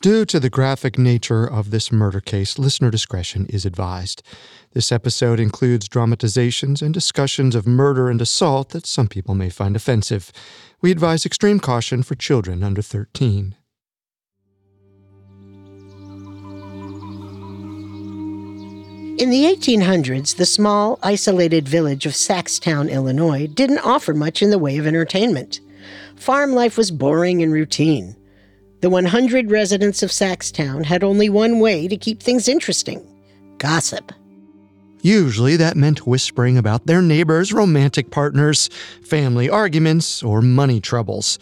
Due to the graphic nature of this murder case, listener discretion is advised. This episode includes dramatizations and discussions of murder and assault that some people may find offensive. We advise extreme caution for children under 13. In the 1800s, the small, isolated village of Saxtown, Illinois, didn't offer much in the way of entertainment. Farm life was boring and routine. The 100 residents of Saxtown had only one way to keep things interesting gossip. Usually that meant whispering about their neighbors, romantic partners, family arguments, or money troubles.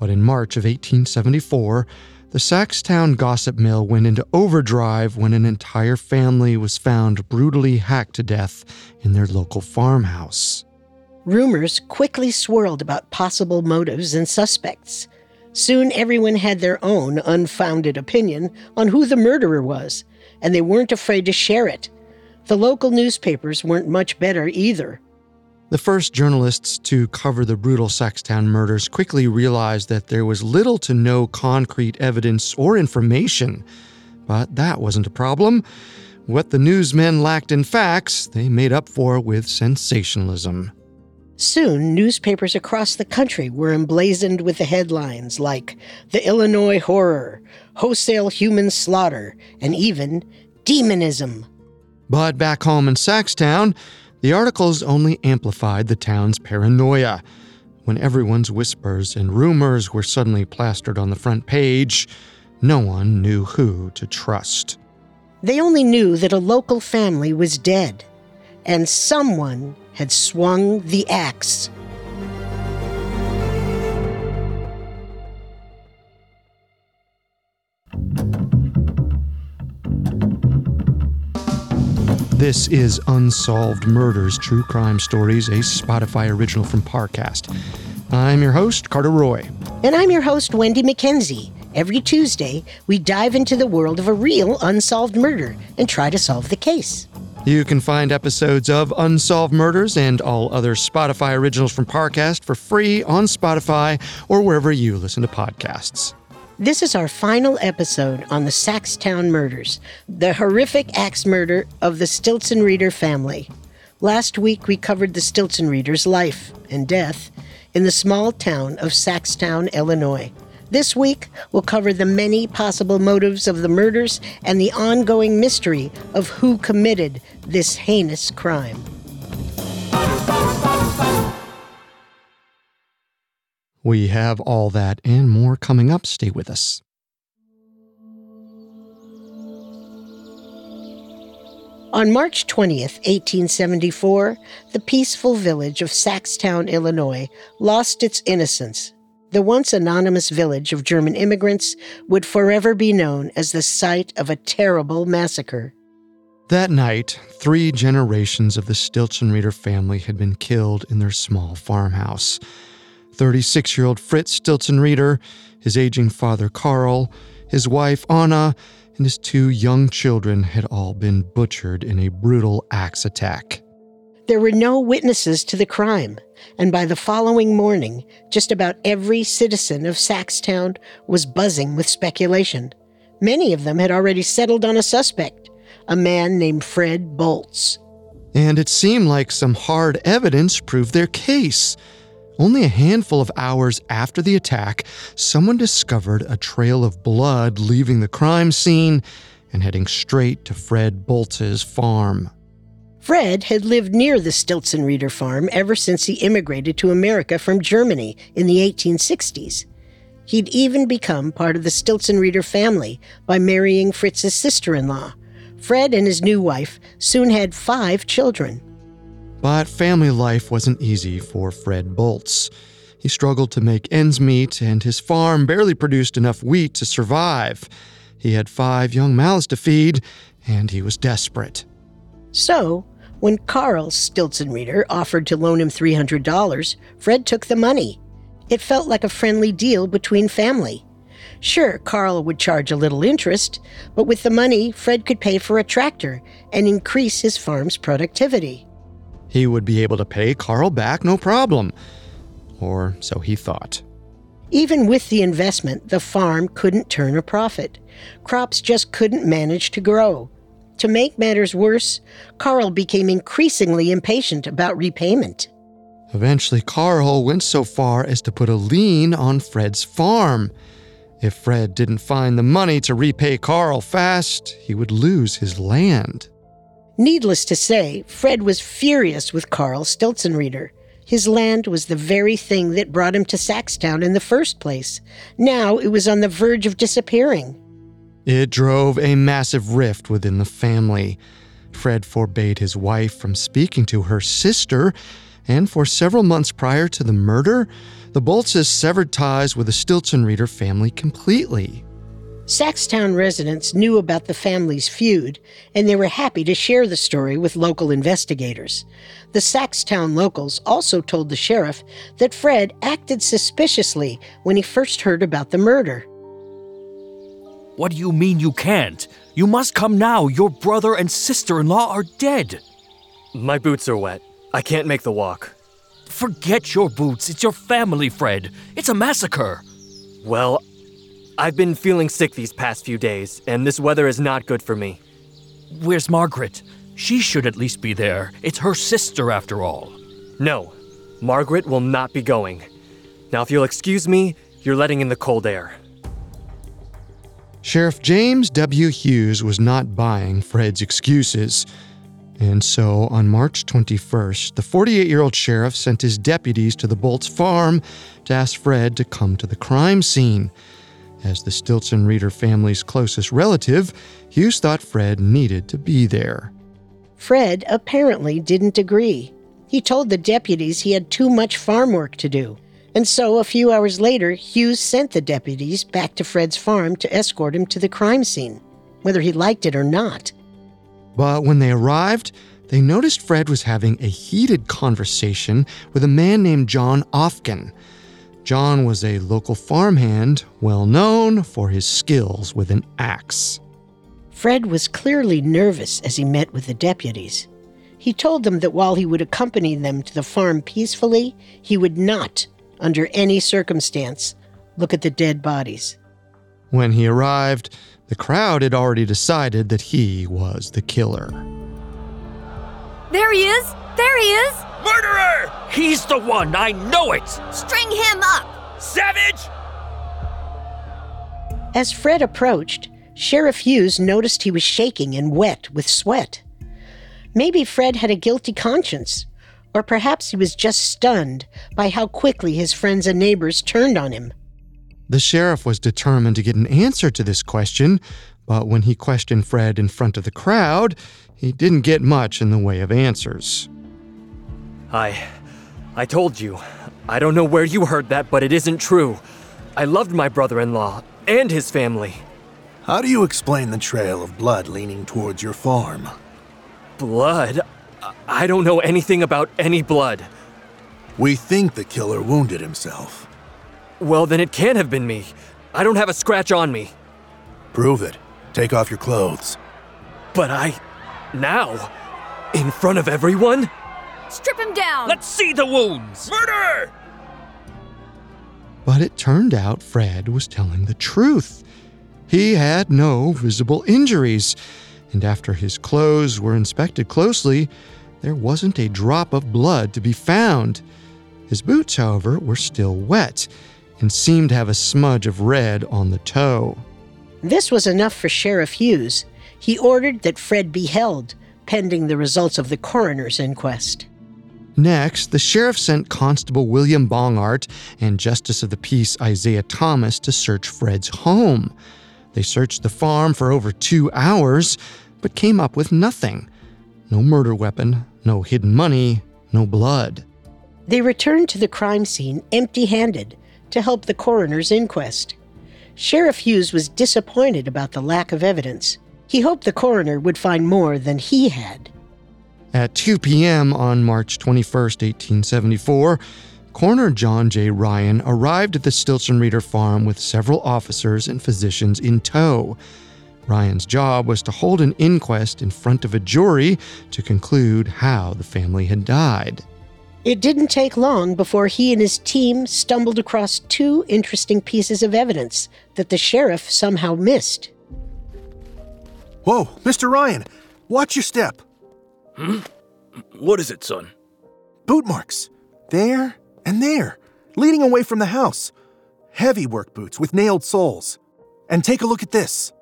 But in March of 1874, the Saxtown gossip mill went into overdrive when an entire family was found brutally hacked to death in their local farmhouse. Rumors quickly swirled about possible motives and suspects. Soon everyone had their own unfounded opinion on who the murderer was, and they weren't afraid to share it. The local newspapers weren't much better either. The first journalists to cover the brutal Saxtown murders quickly realized that there was little to no concrete evidence or information. But that wasn't a problem. What the newsmen lacked in facts, they made up for with sensationalism. Soon, newspapers across the country were emblazoned with the headlines like The Illinois Horror, Wholesale Human Slaughter, and even Demonism. But back home in Saxtown, the articles only amplified the town's paranoia. When everyone's whispers and rumors were suddenly plastered on the front page, no one knew who to trust. They only knew that a local family was dead, and someone had swung the axe. This is Unsolved Murders True Crime Stories, a Spotify original from Parcast. I'm your host, Carter Roy. And I'm your host, Wendy McKenzie. Every Tuesday, we dive into the world of a real unsolved murder and try to solve the case. You can find episodes of Unsolved Murders and all other Spotify originals from Parcast for free on Spotify or wherever you listen to podcasts. This is our final episode on the Saxtown murders, the horrific axe murder of the Stelzriede family. Last week, we covered the Stelzriedes' life and death in the small town of Saxtown, Illinois. This week, we'll cover the many possible motives of the murders and the ongoing mystery of who committed this heinous crime. We have all that and more coming up. Stay with us. On March 20th, 1874, the peaceful village of Saxtown, Illinois, lost its innocence. The once anonymous village of German immigrants would forever be known as the site of a terrible massacre. That night, three generations of the Stelzriede family had been killed in their small farmhouse. 36 year old Fritz Stelzriede, his aging father Karl, his wife Anna, and his two young children had all been butchered in a brutal axe attack. There were no witnesses to the crime, and by the following morning, just about every citizen of Saxtown was buzzing with speculation. Many of them had already settled on a suspect, a man named Fred Boltz. And it seemed like some hard evidence proved their case. Only a handful of hours after the attack, someone discovered a trail of blood leaving the crime scene and heading straight to Fred Boltz's farm. Fred had lived near the Stelzriede farm ever since he immigrated to America from Germany in the 1860s. He'd even become part of the Stelzriede family by marrying Fritz's sister in law. Fred and his new wife soon had five children. But family life wasn't easy for Fred Boltz. He struggled to make ends meet, and his farm barely produced enough wheat to survive. He had five young mouths to feed, and he was desperate. So, when Carl Stelzriede offered to loan him $300, Fred took the money. It felt like a friendly deal between family. Sure, Carl would charge a little interest, but with the money, Fred could pay for a tractor and increase his farm's productivity. He would be able to pay Carl back no problem. Or so he thought. Even with the investment, the farm couldn't turn a profit. Crops just couldn't manage to grow. To make matters worse, Carl became increasingly impatient about repayment. Eventually, Carl went so far as to put a lien on Fred's farm. If Fred didn't find the money to repay Carl fast, he would lose his land. Needless to say, Fred was furious with Carl Stelzriede. His land was the very thing that brought him to Saxtown in the first place. Now it was on the verge of disappearing. It drove a massive rift within the family. Fred forbade his wife from speaking to her sister, and for several months prior to the murder, the Boltzes severed ties with the Stelzriede family completely. Saxtown residents knew about the family's feud, and they were happy to share the story with local investigators. The Saxtown locals also told the sheriff that Fred acted suspiciously when he first heard about the murder. What do you mean you can't? You must come now. Your brother and sister in law are dead. My boots are wet. I can't make the walk. Forget your boots. It's your family, Fred. It's a massacre. Well, I've been feeling sick these past few days, and this weather is not good for me. Where's Margaret? She should at least be there. It's her sister, after all. No, Margaret will not be going. Now, if you'll excuse me, you're letting in the cold air. Sheriff James W. Hughes was not buying Fred's excuses. And so, on March 21st, the 48 year old sheriff sent his deputies to the Boltz farm to ask Fred to come to the crime scene. As the Stelzriede family's closest relative, Hughes thought Fred needed to be there. Fred apparently didn't agree. He told the deputies he had too much farm work to do. And so, a few hours later, Hughes sent the deputies back to Fred's farm to escort him to the crime scene, whether he liked it or not. But when they arrived, they noticed Fred was having a heated conversation with a man named John Ofkin. John was a local farmhand, well known for his skills with an axe. Fred was clearly nervous as he met with the deputies. He told them that while he would accompany them to the farm peacefully, he would not, under any circumstance, look at the dead bodies. When he arrived, the crowd had already decided that he was the killer. There he is! There he is! Murderer! He's the one! I know it! String him up! Savage! As Fred approached, Sheriff Hughes noticed he was shaking and wet with sweat. Maybe Fred had a guilty conscience, or perhaps he was just stunned by how quickly his friends and neighbors turned on him. The sheriff was determined to get an answer to this question, but when he questioned Fred in front of the crowd, he didn't get much in the way of answers. I. I told you. I don't know where you heard that, but it isn't true. I loved my brother in law and his family. How do you explain the trail of blood leaning towards your farm? Blood? I don't know anything about any blood. We think the killer wounded himself. Well, then it can't have been me. I don't have a scratch on me. Prove it. Take off your clothes. But I. Now? In front of everyone? Strip him down! Let's see the wounds! Murder! But it turned out Fred was telling the truth. He had no visible injuries, and after his clothes were inspected closely, there wasn't a drop of blood to be found. His boots, however, were still wet and seemed to have a smudge of red on the toe. This was enough for Sheriff Hughes. He ordered that Fred be held, pending the results of the coroner's inquest. Next, the sheriff sent Constable William Bongart and Justice of the Peace Isaiah Thomas to search Fred's home. They searched the farm for over two hours, but came up with nothing no murder weapon, no hidden money, no blood. They returned to the crime scene empty handed to help the coroner's inquest. Sheriff Hughes was disappointed about the lack of evidence. He hoped the coroner would find more than he had. At 2 p.m. on March 21, 1874, Coroner John J. Ryan arrived at the Stelzriede farm with several officers and physicians in tow. Ryan's job was to hold an inquest in front of a jury to conclude how the family had died. It didn't take long before he and his team stumbled across two interesting pieces of evidence that the sheriff somehow missed. Whoa, Mr. Ryan, watch your step. Hmm? What is it, son? Boot marks. There and there, leading away from the house. Heavy work boots with nailed soles. And take a look at this.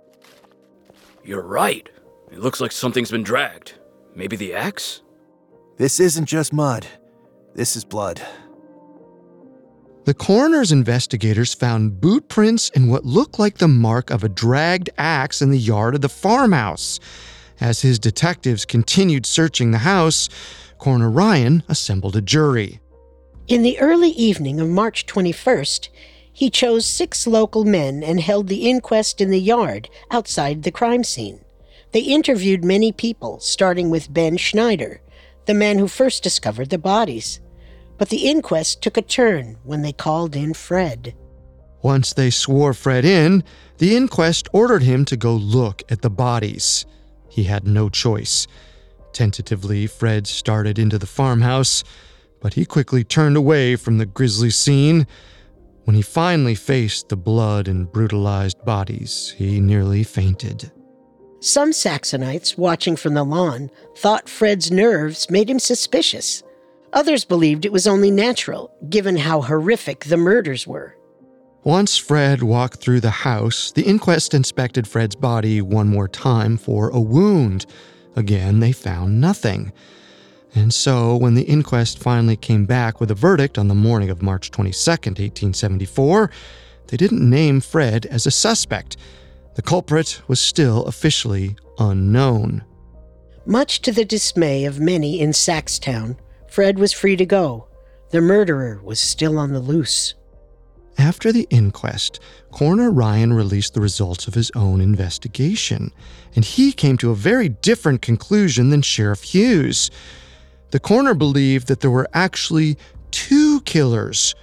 You're right. It looks like something's been dragged. Maybe the axe? This isn't just mud. This is blood. The coroner's investigators found boot prints and what looked like the mark of a dragged axe in the yard of the farmhouse. As his detectives continued searching the house, Coroner Ryan assembled a jury. In the early evening of March 21st, he chose six local men and held the inquest in the yard outside the crime scene. They interviewed many people, starting with Ben Schneider, the man who first discovered the bodies. But the inquest took a turn when they called in Fred. Once they swore Fred in, the inquest ordered him to go look at the bodies. He had no choice. Tentatively, Fred started into the farmhouse, but he quickly turned away from the grisly scene. When he finally faced the blood and brutalized bodies, he nearly fainted. Some Saxonites, watching from the lawn, thought Fred's nerves made him suspicious. Others believed it was only natural, given how horrific the murders were. Once Fred walked through the house, the inquest inspected Fred's body one more time for a wound. Again, they found nothing. And so, when the inquest finally came back with a verdict on the morning of March 22, 1874, they didn't name Fred as a suspect. The culprit was still officially unknown. Much to the dismay of many in Saxtown, Fred was free to go. The murderer was still on the loose. After the inquest, Coroner Ryan released the results of his own investigation, and he came to a very different conclusion than Sheriff Hughes. The coroner believed that there were actually two killers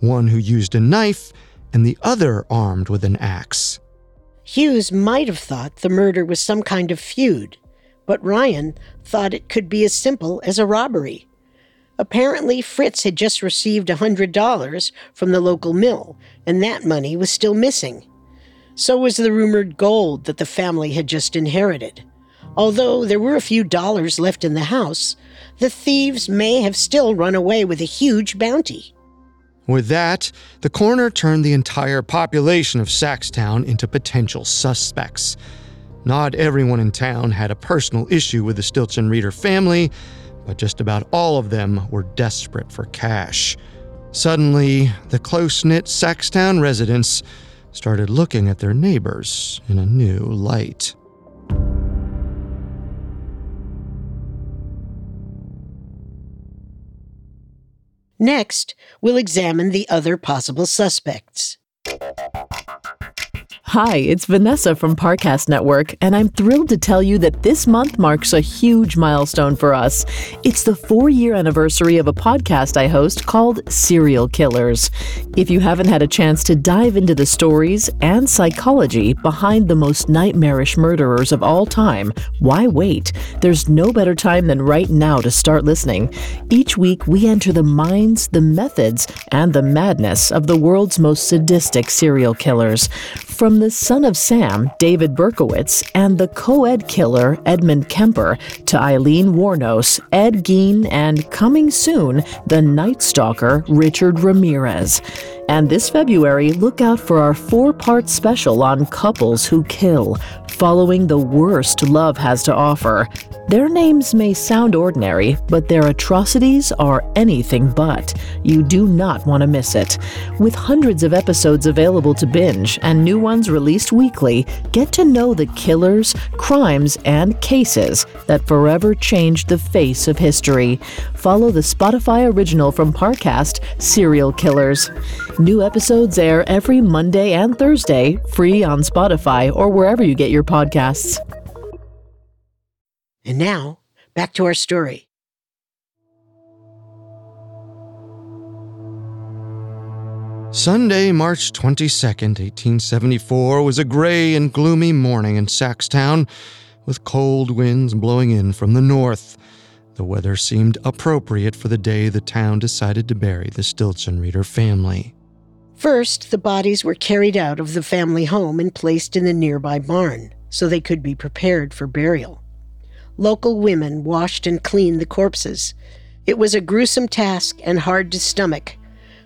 one who used a knife and the other armed with an axe. Hughes might have thought the murder was some kind of feud, but Ryan thought it could be as simple as a robbery. Apparently, Fritz had just received a $100 from the local mill, and that money was still missing. So was the rumored gold that the family had just inherited. Although there were a few dollars left in the house, the thieves may have still run away with a huge bounty. With that, the coroner turned the entire population of Saxtown into potential suspects. Not everyone in town had a personal issue with the Stelzriede family, but just about all of them were desperate for cash. Suddenly, the close knit Saxtown residents started looking at their neighbors in a new light. Next, we'll examine the other possible suspects. Hi, it's Vanessa from Parcast Network, and I'm thrilled to tell you that this month marks a huge milestone for us. It's the four year anniversary of a podcast I host called Serial Killers. If you haven't had a chance to dive into the stories and psychology behind the most nightmarish murderers of all time, why wait? There's no better time than right now to start listening. Each week, we enter the minds, the methods, and the madness of the world's most sadistic serial killers. From the son of Sam, David Berkowitz, and the co ed killer, Edmund Kemper, to Aileen Wuornos, Ed Gein, and coming soon, the Night Stalker, Richard Ramirez. And this February, look out for our four part special on couples who kill, following the worst love has to offer. Their names may sound ordinary, but their atrocities are anything but. You do not want to miss it. With hundreds of episodes available to binge and new ones released weekly, get to know the killers, crimes, and cases that forever changed the face of history. Follow the Spotify original from Parcast, Serial Killers. New episodes air every Monday and Thursday, free on Spotify or wherever you get your podcasts. And now, back to our story. Sunday, March 22nd, 1874, was a gray and gloomy morning in Saxtown, with cold winds blowing in from the north. The weather seemed appropriate for the day the town decided to bury the Stelzriede family. First, the bodies were carried out of the family home and placed in the nearby barn so they could be prepared for burial. Local women washed and cleaned the corpses. It was a gruesome task and hard to stomach.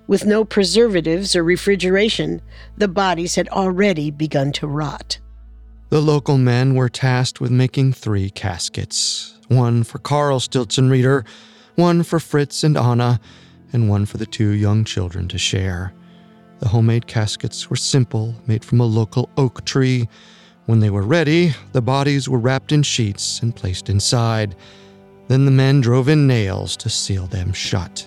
With no preservatives or refrigeration, the bodies had already begun to rot. The local men were tasked with making three caskets one for Carl Stelzriede one for Fritz and Anna, and one for the two young children to share. The homemade caskets were simple, made from a local oak tree. When they were ready, the bodies were wrapped in sheets and placed inside. Then the men drove in nails to seal them shut.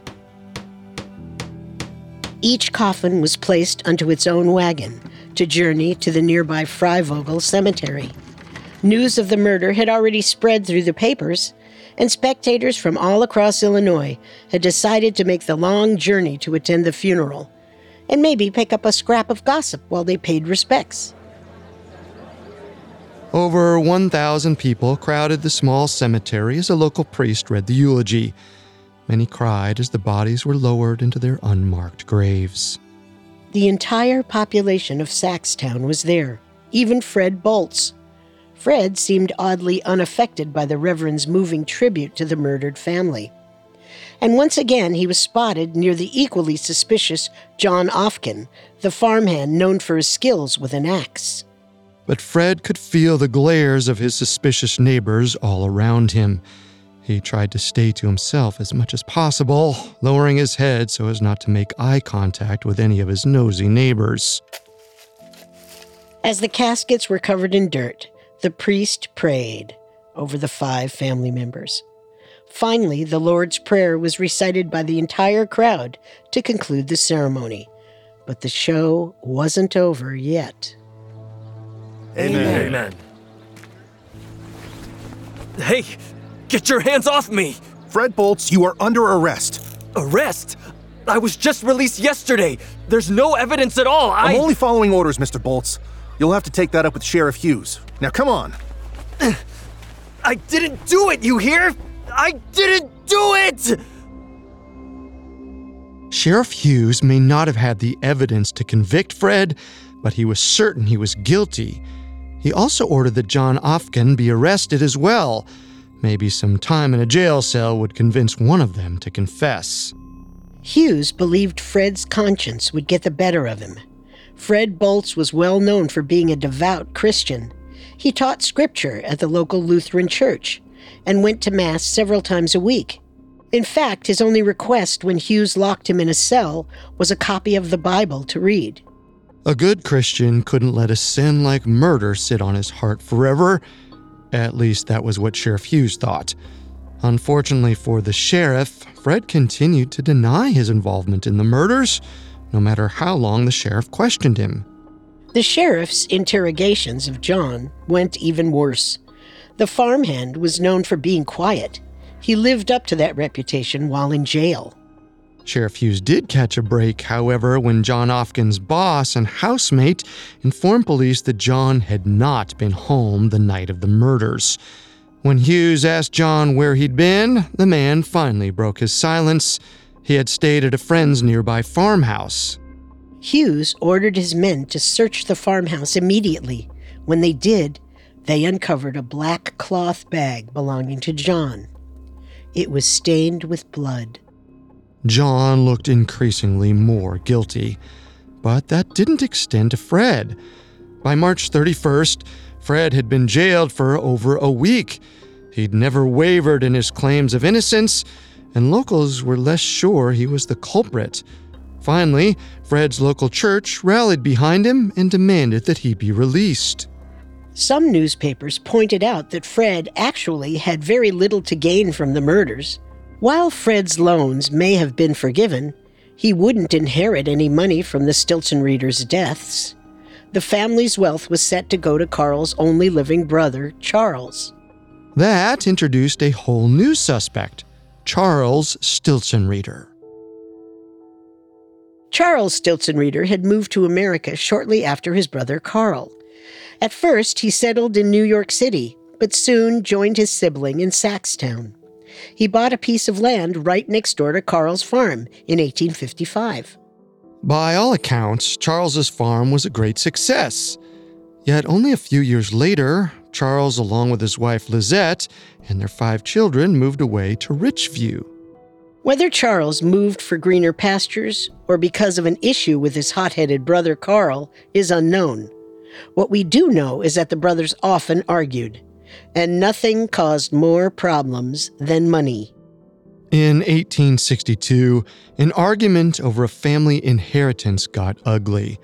Each coffin was placed onto its own wagon to journey to the nearby Freivogel Cemetery. News of the murder had already spread through the papers, and spectators from all across Illinois had decided to make the long journey to attend the funeral and maybe pick up a scrap of gossip while they paid respects. Over 1,000 people crowded the small cemetery as a local priest read the eulogy. Many cried as the bodies were lowered into their unmarked graves. The entire population of Saxtown was there, even Fred Boltz. Fred seemed oddly unaffected by the Reverend's moving tribute to the murdered family. And once again, he was spotted near the equally suspicious John Ofkin, the farmhand known for his skills with an axe. But Fred could feel the glares of his suspicious neighbors all around him. He tried to stay to himself as much as possible, lowering his head so as not to make eye contact with any of his nosy neighbors. As the caskets were covered in dirt, the priest prayed over the five family members. Finally, the Lord's Prayer was recited by the entire crowd to conclude the ceremony. But the show wasn't over yet. Amen. Amen. Hey, Get your hands off me! Fred Boltz, you are under arrest. Arrest? I was just released yesterday. There's no evidence at all. I... I'm only following orders, Mr. Boltz. You'll have to take that up with Sheriff Hughes. Now, come on. I didn't do it, you hear? I didn't do it! Sheriff Hughes may not have had the evidence to convict Fred, but he was certain he was guilty. He also ordered that John Ofkin be arrested as well. Maybe some time in a jail cell would convince one of them to confess. Hughes believed Fred's conscience would get the better of him. Fred Boltz was well known for being a devout Christian. He taught scripture at the local Lutheran church and went to Mass several times a week. In fact, his only request when Hughes locked him in a cell was a copy of the Bible to read. A good Christian couldn't let a sin like murder sit on his heart forever, at least that was what Sheriff Hughes thought. Unfortunately for the sheriff, Fred continued to deny his involvement in the murders, no matter how long the sheriff questioned him. The sheriff's interrogations of John went even worse. The farmhand was known for being quiet. He lived up to that reputation while in jail. Sheriff Hughes did catch a break, however, when John Ofkin's boss and housemate informed police that John had not been home the night of the murders. When Hughes asked John where he'd been, the man finally broke his silence. He had stayed at a friend's nearby farmhouse. Hughes ordered his men to search the farmhouse immediately. When they did, they uncovered a black cloth bag belonging to John. It was stained with blood. John looked increasingly more guilty. But that didn't extend to Fred. By March 31st, Fred had been jailed for over a week. He'd never wavered in his claims of innocence, and locals were less sure he was the culprit. Finally, Fred's local church rallied behind him and demanded that he be released. Some newspapers pointed out that Fred actually had very little to gain from the murders. While Fred's loans may have been forgiven, he wouldn't inherit any money from the Stelzriedes' deaths. The family's wealth was set to go to Carl's only living brother, Charles. That introduced a whole new suspect Charles Stelzriede. Charles Stelzriede had moved to America shortly after his brother Carl. At first, he settled in New York City, but soon joined his sibling in Saxtown. He bought a piece of land right next door to Carl's farm in 1855. By all accounts, Charles's farm was a great success. Yet only a few years later, Charles, along with his wife Lizette and their five children, moved away to Richview. Whether Charles moved for greener pastures or because of an issue with his hot headed brother Carl is unknown. What we do know is that the brothers often argued, and nothing caused more problems than money. In 1862, an argument over a family inheritance got ugly.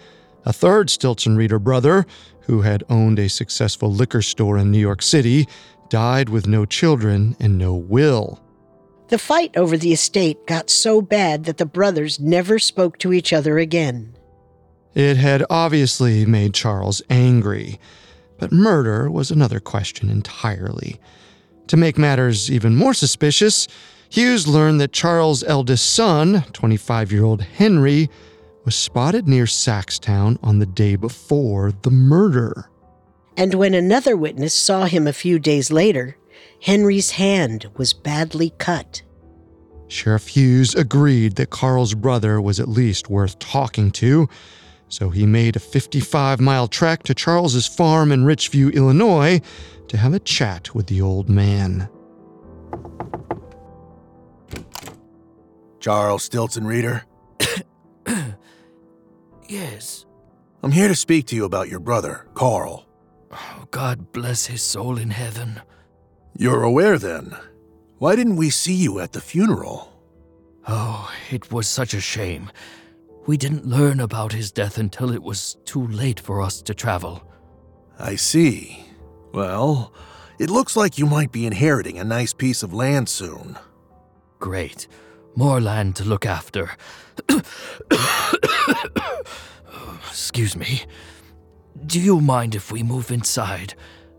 A third Stelzriede brother, who had owned a successful liquor store in New York City, died with no children and no will. The fight over the estate got so bad that the brothers never spoke to each other again. It had obviously made Charles angry, but murder was another question entirely. To make matters even more suspicious, Hughes learned that Charles' eldest son, 25 year old Henry, was spotted near Saxtown on the day before the murder. And when another witness saw him a few days later, Henry's hand was badly cut. Sheriff Hughes agreed that Carl's brother was at least worth talking to, so he made a 55 mile trek to Charles's farm in Richview, Illinois, to have a chat with the old man. Charles Stelzriede, Yes. I'm here to speak to you about your brother, Carl. Oh, God bless his soul in heaven. You're aware then. Why didn't we see you at the funeral? Oh, it was such a shame. We didn't learn about his death until it was too late for us to travel. I see. Well, it looks like you might be inheriting a nice piece of land soon. Great. More land to look after. Excuse me. Do you mind if we move inside?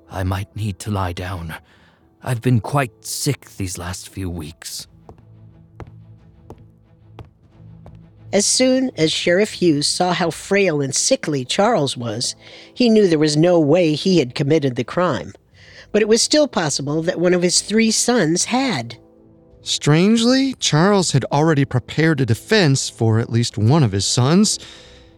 I might need to lie down. I've been quite sick these last few weeks. As soon as Sheriff Hughes saw how frail and sickly Charles was, he knew there was no way he had committed the crime. But it was still possible that one of his three sons had. Strangely, Charles had already prepared a defense for at least one of his sons.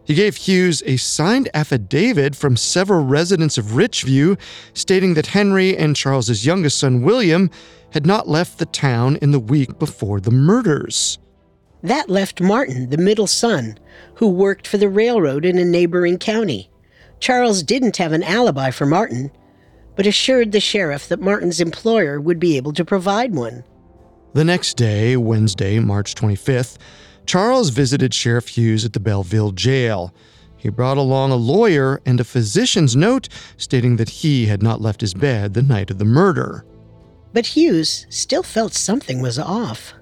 He gave Hughes a signed affidavit from several residents of Richview stating that Henry and Charles's youngest son, William, had not left the town in the week before the murders. That left Martin, the middle son, who worked for the railroad in a neighboring county. Charles didn't have an alibi for Martin, but assured the sheriff that Martin's employer would be able to provide one. The next day, Wednesday, March 25th, Charles visited Sheriff Hughes at the Belleville jail. He brought along a lawyer and a physician's note stating that he had not left his bed the night of the murder. But Hughes still felt something was off.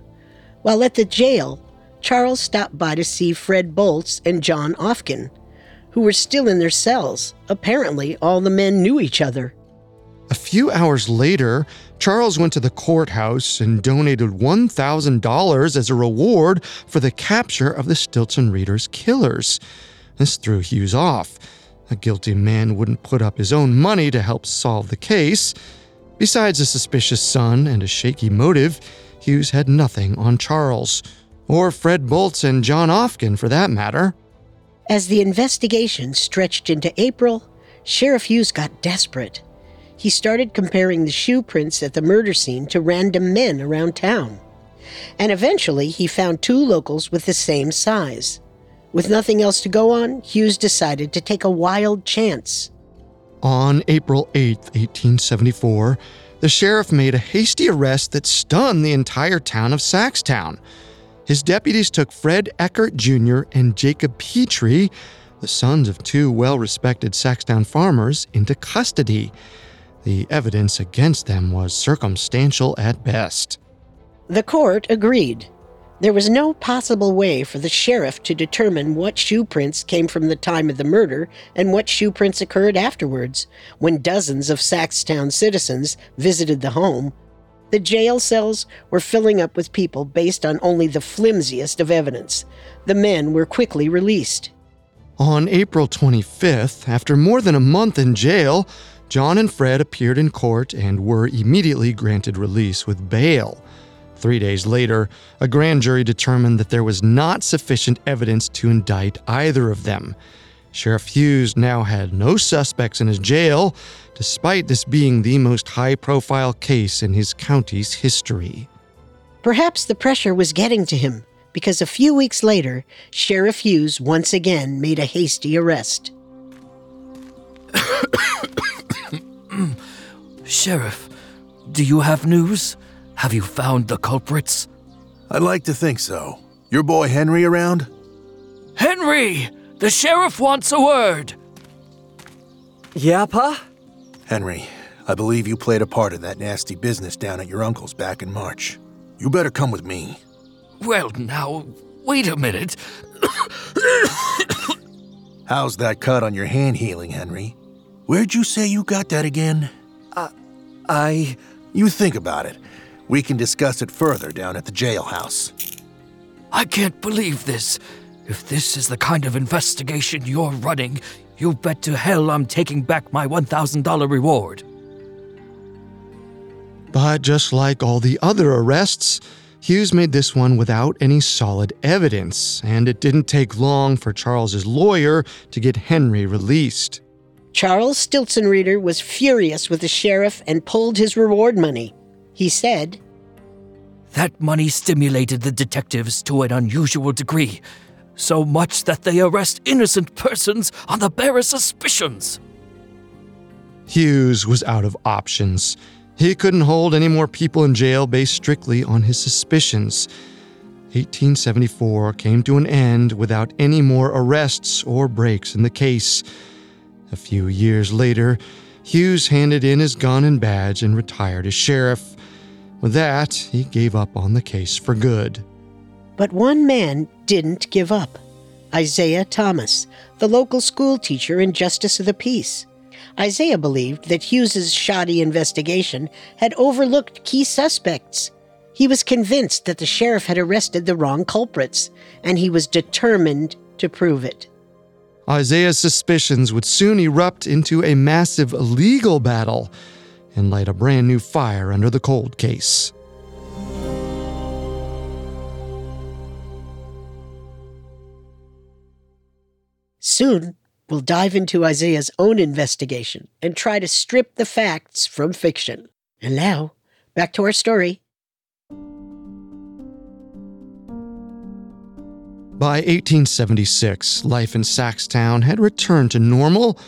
While at the jail, Charles stopped by to see Fred Boltz and John Ofkin, who were still in their cells. Apparently, all the men knew each other. A few hours later, Charles went to the courthouse and donated $1,000 as a reward for the capture of the Stelzriede's killers. This threw Hughes off. A guilty man wouldn't put up his own money to help solve the case. Besides a suspicious son and a shaky motive, Hughes had nothing on Charles, or Fred Boltz and John Ofkin for that matter. As the investigation stretched into April, Sheriff Hughes got desperate. He started comparing the shoe prints at the murder scene to random men around town. And eventually, he found two locals with the same size. With nothing else to go on, Hughes decided to take a wild chance. On April 8, 1874, the sheriff made a hasty arrest that stunned the entire town of Saxtown. His deputies took Fred Eckert Jr. and Jacob Petrie, the sons of two well respected Saxtown farmers, into custody. The evidence against them was circumstantial at best. The court agreed. There was no possible way for the sheriff to determine what shoe prints came from the time of the murder and what shoe prints occurred afterwards, when dozens of Saxtown citizens visited the home. The jail cells were filling up with people based on only the flimsiest of evidence. The men were quickly released. On April 25th, after more than a month in jail, John and Fred appeared in court and were immediately granted release with bail. Three days later, a grand jury determined that there was not sufficient evidence to indict either of them. Sheriff Hughes now had no suspects in his jail, despite this being the most high profile case in his county's history. Perhaps the pressure was getting to him because a few weeks later, Sheriff Hughes once again made a hasty arrest. Sheriff, do you have news? Have you found the culprits? I'd like to think so. Your boy Henry around? Henry! The sheriff wants a word! Yeah, Pa? Henry, I believe you played a part in that nasty business down at your uncle's back in March. You better come with me. Well, now, wait a minute. How's that cut on your hand healing, Henry? Where'd you say you got that again? Uh, I. You think about it. We can discuss it further down at the jailhouse. I can't believe this. If this is the kind of investigation you're running, you bet to hell I'm taking back my $1,000 reward. But just like all the other arrests, Hughes made this one without any solid evidence, and it didn't take long for Charles's lawyer to get Henry released. Charles Stelzriede was furious with the sheriff and pulled his reward money. He said, That money stimulated the detectives to an unusual degree, so much that they arrest innocent persons on the barest suspicions. Hughes was out of options. He couldn't hold any more people in jail based strictly on his suspicions. 1874 came to an end without any more arrests or breaks in the case. A few years later, Hughes handed in his gun and badge and retired as sheriff. With that, he gave up on the case for good. But one man didn't give up Isaiah Thomas, the local school teacher and justice of the peace. Isaiah believed that Hughes's shoddy investigation had overlooked key suspects. He was convinced that the sheriff had arrested the wrong culprits, and he was determined to prove it. Isaiah's suspicions would soon erupt into a massive legal battle and light a brand new fire under the cold case. Soon, we'll dive into Isaiah's own investigation and try to strip the facts from fiction. And now, back to our story. By 1876, life in Saxtown had returned to normal.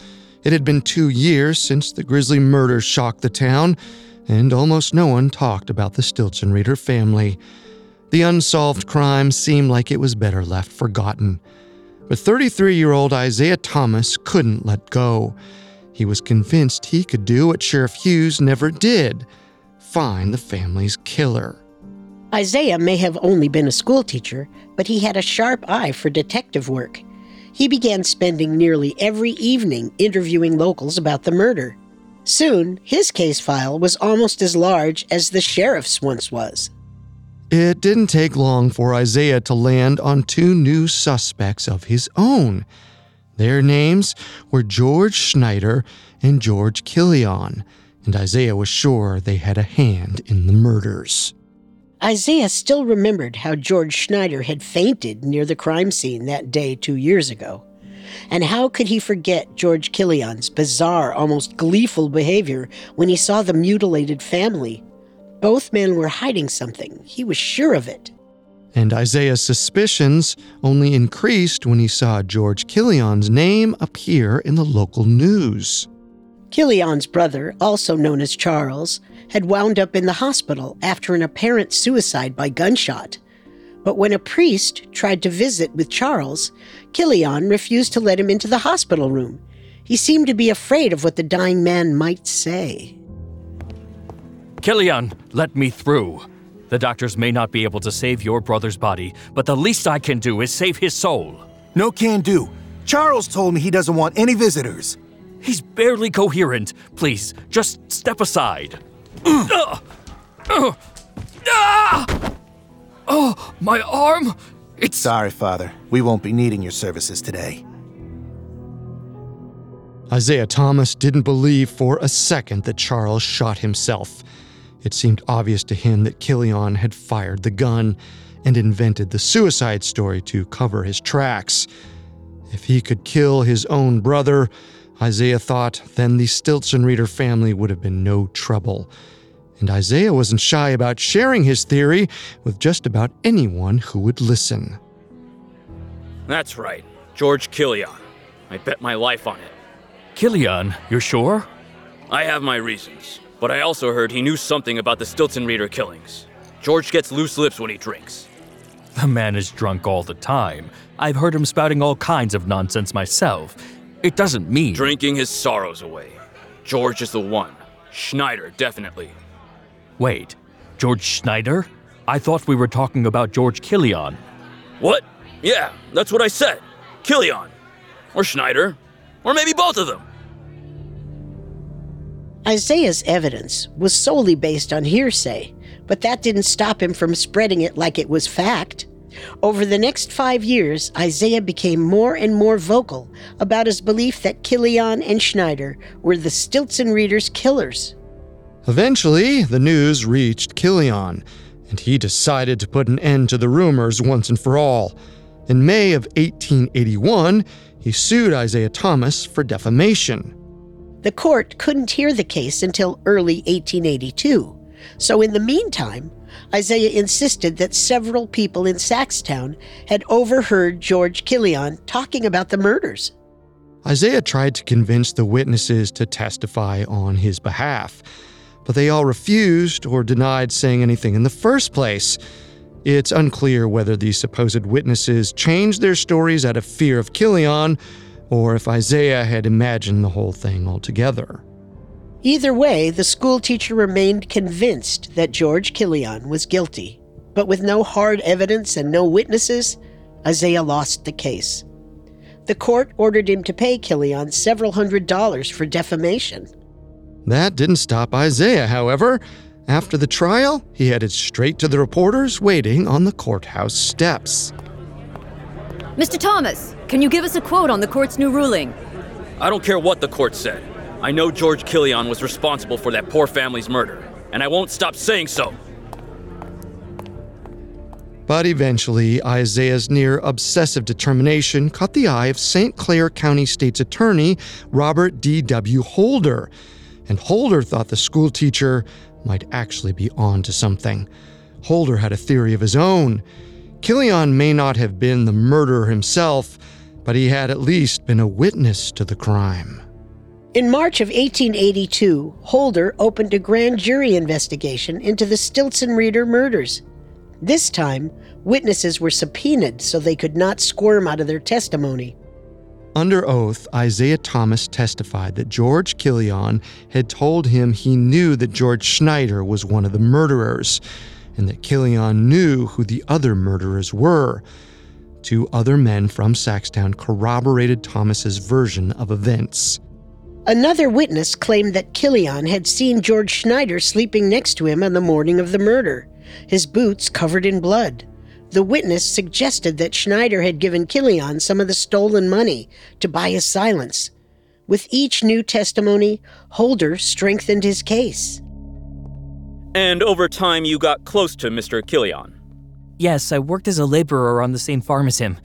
It had been two years since the grisly murder shocked the town, and almost no one talked about the Stelzriede family. The unsolved crime seemed like it was better left forgotten. But 33 year old Isaiah Thomas couldn't let go. He was convinced he could do what Sheriff Hughes never did find the family's killer. Isaiah may have only been a schoolteacher, but he had a sharp eye for detective work. He began spending nearly every evening interviewing locals about the murder. Soon, his case file was almost as large as the sheriff's once was. It didn't take long for Isaiah to land on two new suspects of his own. Their names were George Schneider and George Killion, and Isaiah was sure they had a hand in the murders. Isaiah still remembered how George Schneider had fainted near the crime scene that day two years ago. And how could he forget George Killion's bizarre, almost gleeful behavior when he saw the mutilated family? Both men were hiding something. He was sure of it. And Isaiah's suspicions only increased when he saw George Killion's name appear in the local news. Killion's brother, also known as Charles, had wound up in the hospital after an apparent suicide by gunshot. But when a priest tried to visit with Charles, Killion refused to let him into the hospital room. He seemed to be afraid of what the dying man might say. Killion, let me through. The doctors may not be able to save your brother's body, but the least I can do is save his soul. No can do. Charles told me he doesn't want any visitors. He's barely coherent. Please, just step aside. Uh, uh, ah! Oh, my arm! It's. Sorry, Father. We won't be needing your services today. Isaiah Thomas didn't believe for a second that Charles shot himself. It seemed obvious to him that Killian had fired the gun and invented the suicide story to cover his tracks. If he could kill his own brother, Isaiah thought, then the Stelzriede family would have been no trouble. And Isaiah wasn't shy about sharing his theory with just about anyone who would listen. That's right, George Killian. I bet my life on it. Killian, you're sure? I have my reasons, but I also heard he knew something about the Stelzriede killings. George gets loose lips when he drinks. The man is drunk all the time. I've heard him spouting all kinds of nonsense myself. It doesn't mean. Drinking his sorrows away. George is the one. Schneider, definitely. Wait, George Schneider? I thought we were talking about George Killian. What? Yeah, that's what I said. Killian. Or Schneider. Or maybe both of them. Isaiah's evidence was solely based on hearsay, but that didn't stop him from spreading it like it was fact. Over the next five years, Isaiah became more and more vocal about his belief that Killian and Schneider were the Stelzriedes' killers. Eventually, the news reached Killian, and he decided to put an end to the rumors once and for all. In May of 1881, he sued Isaiah Thomas for defamation. The court couldn't hear the case until early 1882, so in the meantime, Isaiah insisted that several people in Saxtown had overheard George Killian talking about the murders. Isaiah tried to convince the witnesses to testify on his behalf, but they all refused or denied saying anything in the first place. It's unclear whether these supposed witnesses changed their stories out of fear of Killian or if Isaiah had imagined the whole thing altogether. Either way, the schoolteacher remained convinced that George Killian was guilty. But with no hard evidence and no witnesses, Isaiah lost the case. The court ordered him to pay Killian several hundred dollars for defamation. That didn't stop Isaiah, however. After the trial, he headed straight to the reporters waiting on the courthouse steps. Mr. Thomas, can you give us a quote on the court's new ruling? I don't care what the court said. I know George Killian was responsible for that poor family's murder, and I won't stop saying so. But eventually, Isaiah's near obsessive determination caught the eye of St. Clair County State's Attorney Robert D.W. Holder, and Holder thought the schoolteacher might actually be on to something. Holder had a theory of his own. Killian may not have been the murderer himself, but he had at least been a witness to the crime. In March of 1882, Holder opened a grand jury investigation into the Stelzriede murders. This time, witnesses were subpoenaed so they could not squirm out of their testimony. Under oath, Isaiah Thomas testified that George Killian had told him he knew that George Schneider was one of the murderers, and that Killian knew who the other murderers were. Two other men from Saxtown corroborated Thomas's version of events. Another witness claimed that Killian had seen George Schneider sleeping next to him on the morning of the murder, his boots covered in blood. The witness suggested that Schneider had given Killian some of the stolen money to buy his silence. With each new testimony, Holder strengthened his case. And over time, you got close to Mr. Killian. Yes, I worked as a laborer on the same farm as him.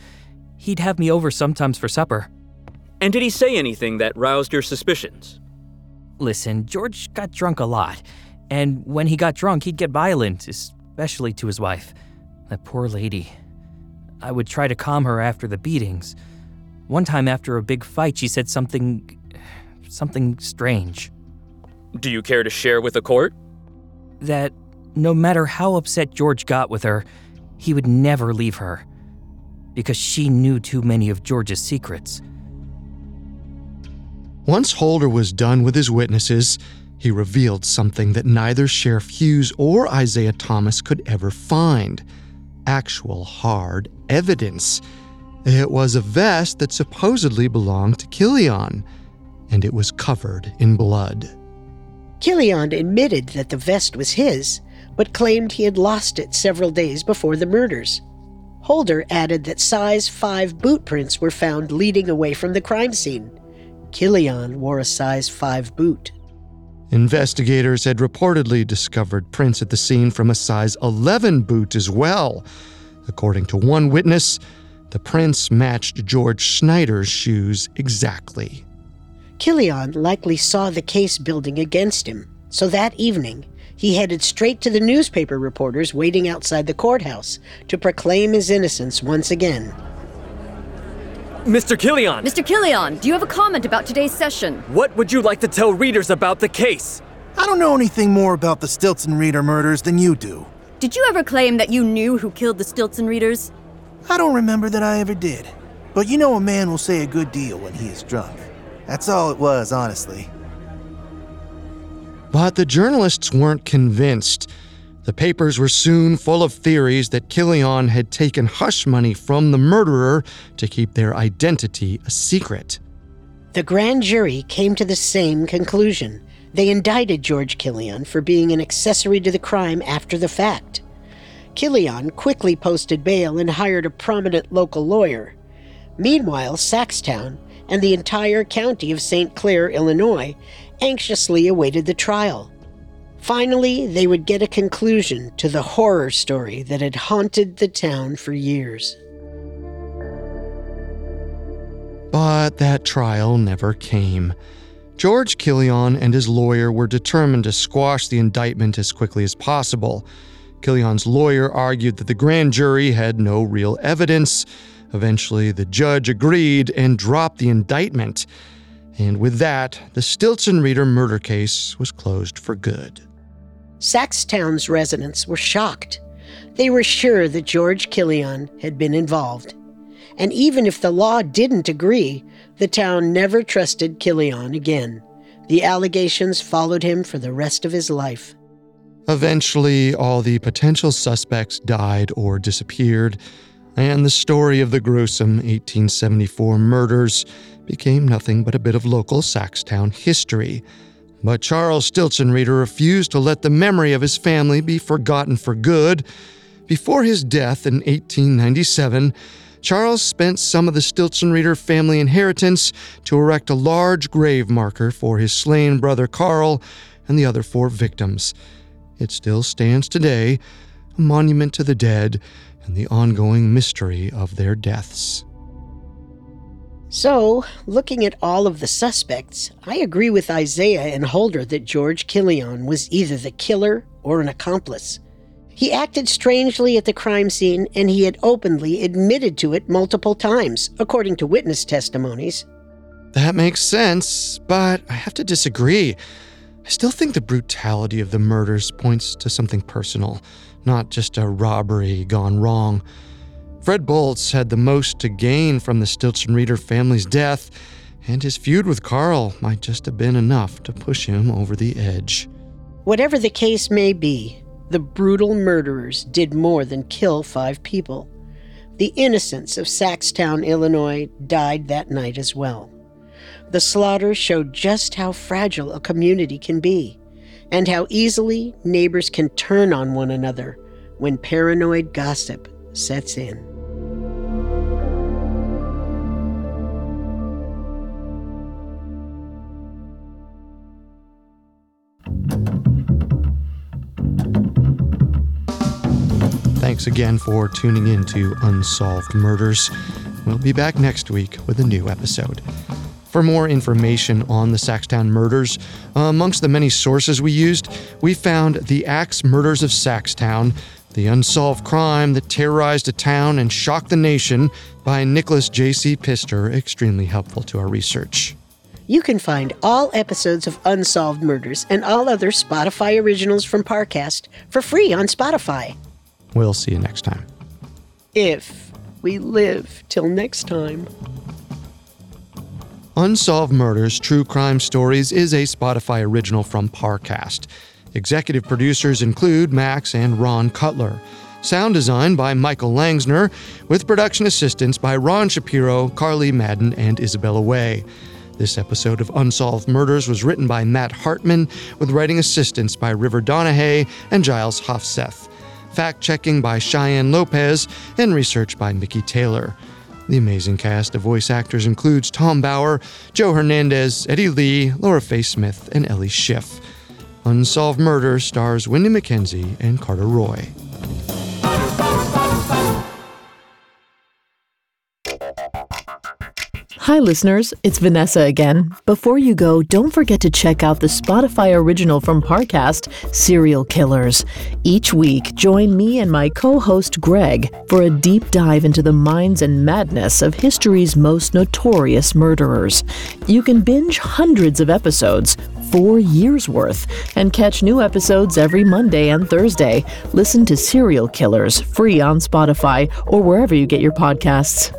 He'd have me over sometimes for supper. And did he say anything that roused your suspicions? Listen, George got drunk a lot, and when he got drunk, he'd get violent, especially to his wife. That poor lady. I would try to calm her after the beatings. One time after a big fight, she said something. something strange. Do you care to share with the court? That no matter how upset George got with her, he would never leave her. Because she knew too many of George's secrets. Once Holder was done with his witnesses, he revealed something that neither Sheriff Hughes or Isaiah Thomas could ever find actual hard evidence. It was a vest that supposedly belonged to Killian, and it was covered in blood. Killian admitted that the vest was his, but claimed he had lost it several days before the murders. Holder added that size 5 boot prints were found leading away from the crime scene. Kilian wore a size 5 boot. Investigators had reportedly discovered prints at the scene from a size 11 boot as well. According to one witness, the prints matched George Schneider's shoes exactly. Kilian likely saw the case building against him, so that evening he headed straight to the newspaper reporters waiting outside the courthouse to proclaim his innocence once again. Mr. Killian! Mr. Killian, do you have a comment about today's session? What would you like to tell readers about the case? I don't know anything more about the Stelzriede murders than you do. Did you ever claim that you knew who killed the Stelzriedes? I don't remember that I ever did. But you know a man will say a good deal when he is drunk. That's all it was, honestly. But the journalists weren't convinced. The papers were soon full of theories that Killian had taken hush money from the murderer to keep their identity a secret. The grand jury came to the same conclusion. They indicted George Kilian for being an accessory to the crime after the fact. Kilian quickly posted bail and hired a prominent local lawyer. Meanwhile, Saxtown and the entire county of St. Clair, Illinois, anxiously awaited the trial. Finally, they would get a conclusion to the horror story that had haunted the town for years. But that trial never came. George Kilian and his lawyer were determined to squash the indictment as quickly as possible. Kilian's lawyer argued that the grand jury had no real evidence. Eventually, the judge agreed and dropped the indictment. And with that, the Stelzriede murder case was closed for good. Saxtown's residents were shocked. They were sure that George Kilian had been involved. And even if the law didn't agree, the town never trusted Kilian again. The allegations followed him for the rest of his life. Eventually, all the potential suspects died or disappeared, and the story of the gruesome 1874 murders became nothing but a bit of local Saxtown history. But Charles Stelzriede refused to let the memory of his family be forgotten for good. Before his death in 1897, Charles spent some of the Stelzriede family inheritance to erect a large grave marker for his slain brother Carl and the other four victims. It still stands today, a monument to the dead and the ongoing mystery of their deaths. So, looking at all of the suspects, I agree with Isaiah and Holder that George Kilian was either the killer or an accomplice. He acted strangely at the crime scene and he had openly admitted to it multiple times, according to witness testimonies. That makes sense, but I have to disagree. I still think the brutality of the murders points to something personal, not just a robbery gone wrong. Fred Boltz had the most to gain from the Stelzriede family's death, and his feud with Carl might just have been enough to push him over the edge. Whatever the case may be, the brutal murderers did more than kill five people. The innocents of Saxtown, Illinois, died that night as well. The slaughter showed just how fragile a community can be, and how easily neighbors can turn on one another when paranoid gossip sets in. Thanks again for tuning in to Unsolved Murders. We'll be back next week with a new episode. For more information on the Saxtown murders, amongst the many sources we used, we found The Axe Murders of Saxtown, The Unsolved Crime That Terrorized a Town and Shocked the Nation by Nicholas J.C. Pistor, extremely helpful to our research. You can find all episodes of Unsolved Murders and all other Spotify originals from Parcast for free on Spotify. We'll see you next time. If we live till next time. Unsolved Murders True Crime Stories is a Spotify original from Parcast. Executive producers include Max and Ron Cutler. Sound design by Michael Langsner, with production assistance by Ron Shapiro, Carly Madden, and Isabella Way. This episode of Unsolved Murders was written by Matt Hartman, with writing assistance by River Donahue and Giles Hofseth. Fact checking by Cheyenne Lopez, and research by Mickey Taylor. The amazing cast of voice actors includes Tom Bauer, Joe Hernandez, Eddie Lee, Laura Faye Smith, and Ellie Schiff. Unsolved Murder stars Wendy McKenzie and Carter Roy. Hi, listeners. It's Vanessa again. Before you go, don't forget to check out the Spotify original from Parcast, Serial Killers. Each week, join me and my co host Greg for a deep dive into the minds and madness of history's most notorious murderers. You can binge hundreds of episodes, four years worth, and catch new episodes every Monday and Thursday. Listen to Serial Killers free on Spotify or wherever you get your podcasts.